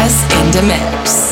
Don't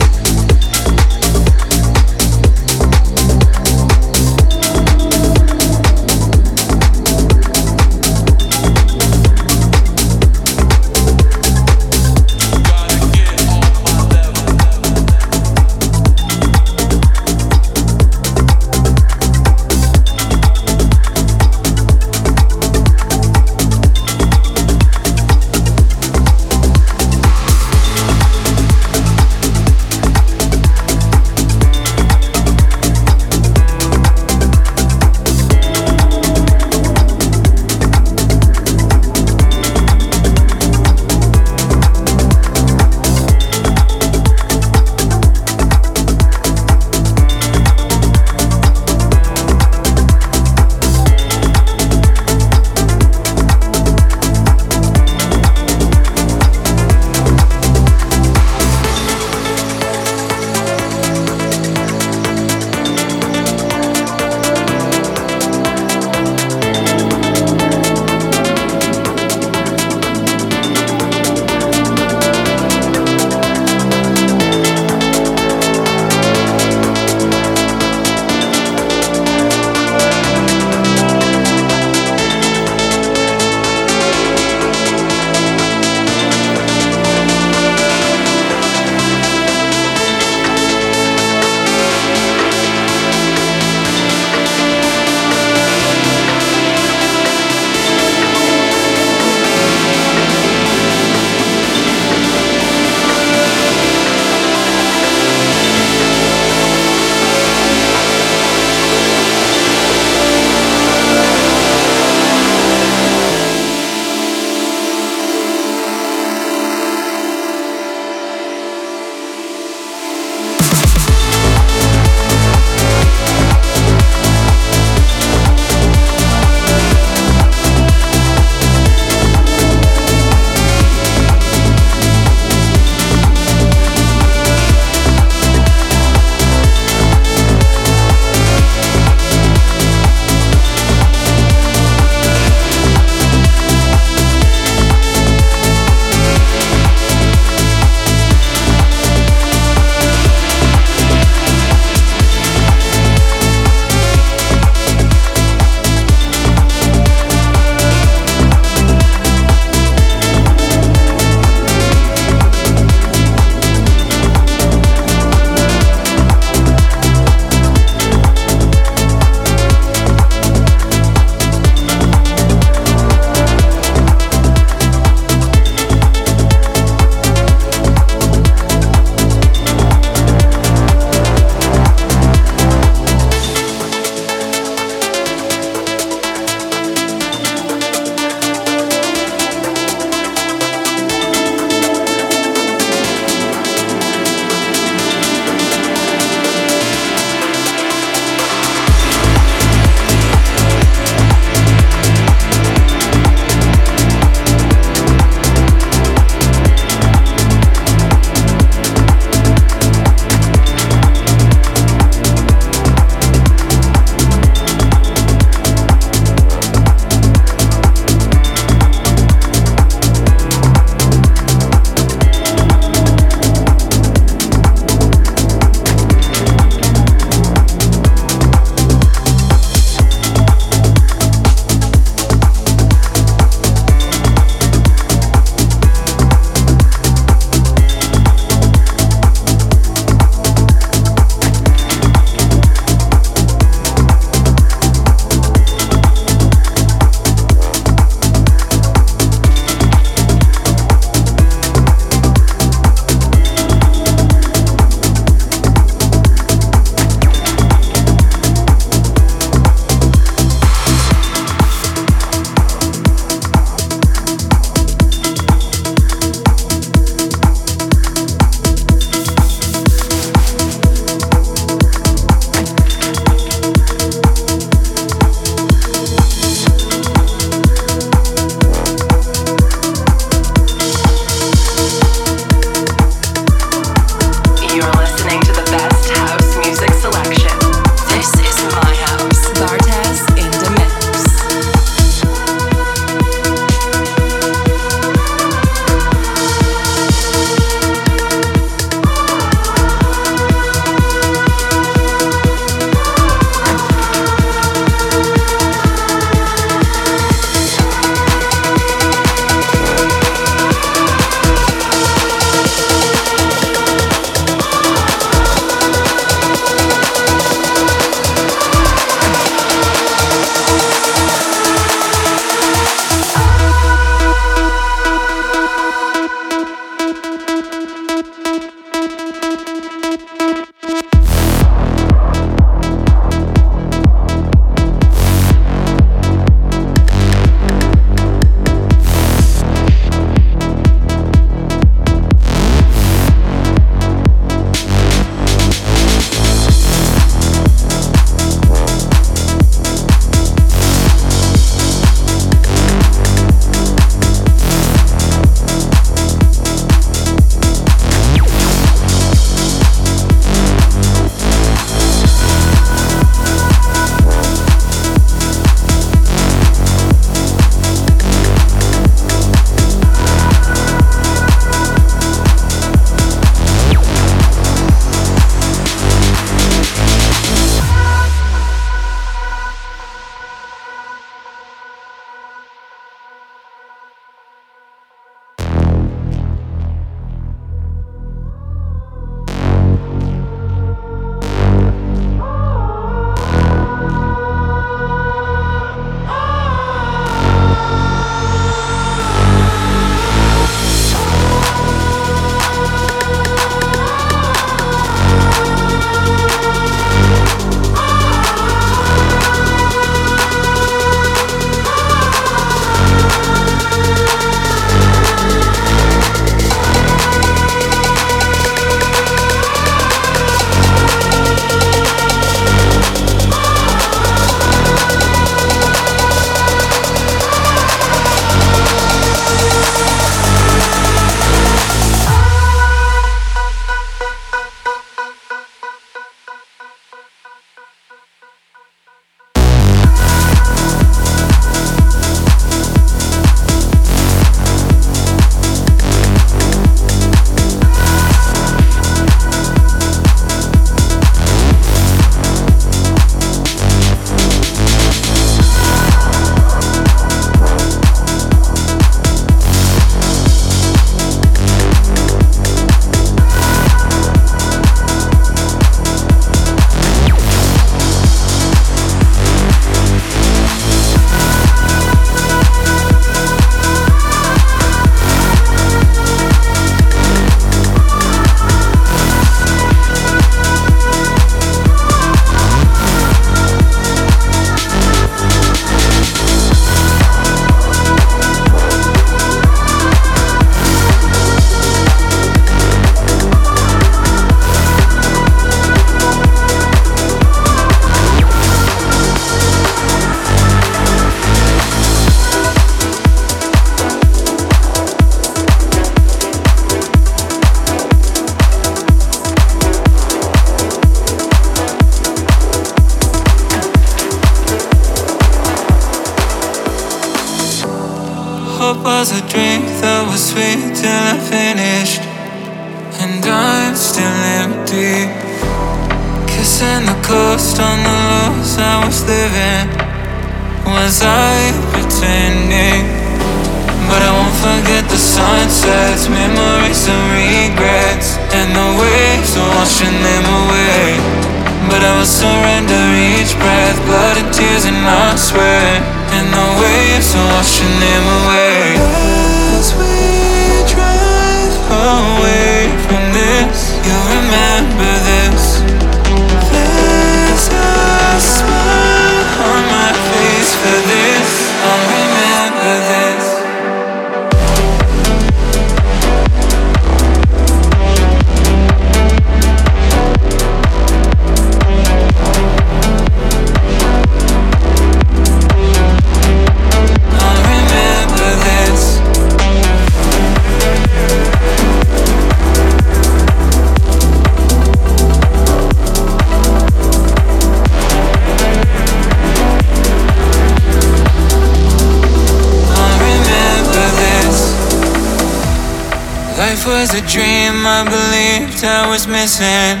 Life was a dream I believed I was missing.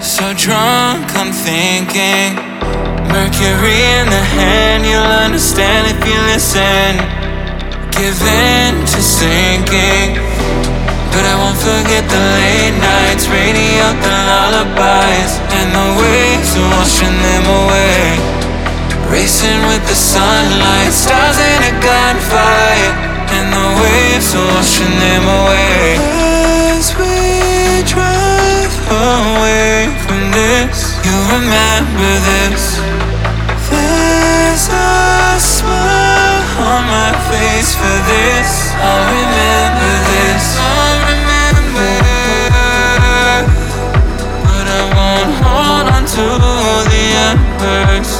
So drunk, I'm thinking. Mercury in the hand, you'll understand if you listen. Give in to sinking. But I won't forget the late nights, radio, the lullabies, and the waves washing them away. Racing with the sunlight, stars in a gunfight and the waves are washing them away. As we drive away from this, you remember this. There's a smile on my face for this. I'll remember this. I'll remember, but I won't hold on to the embers.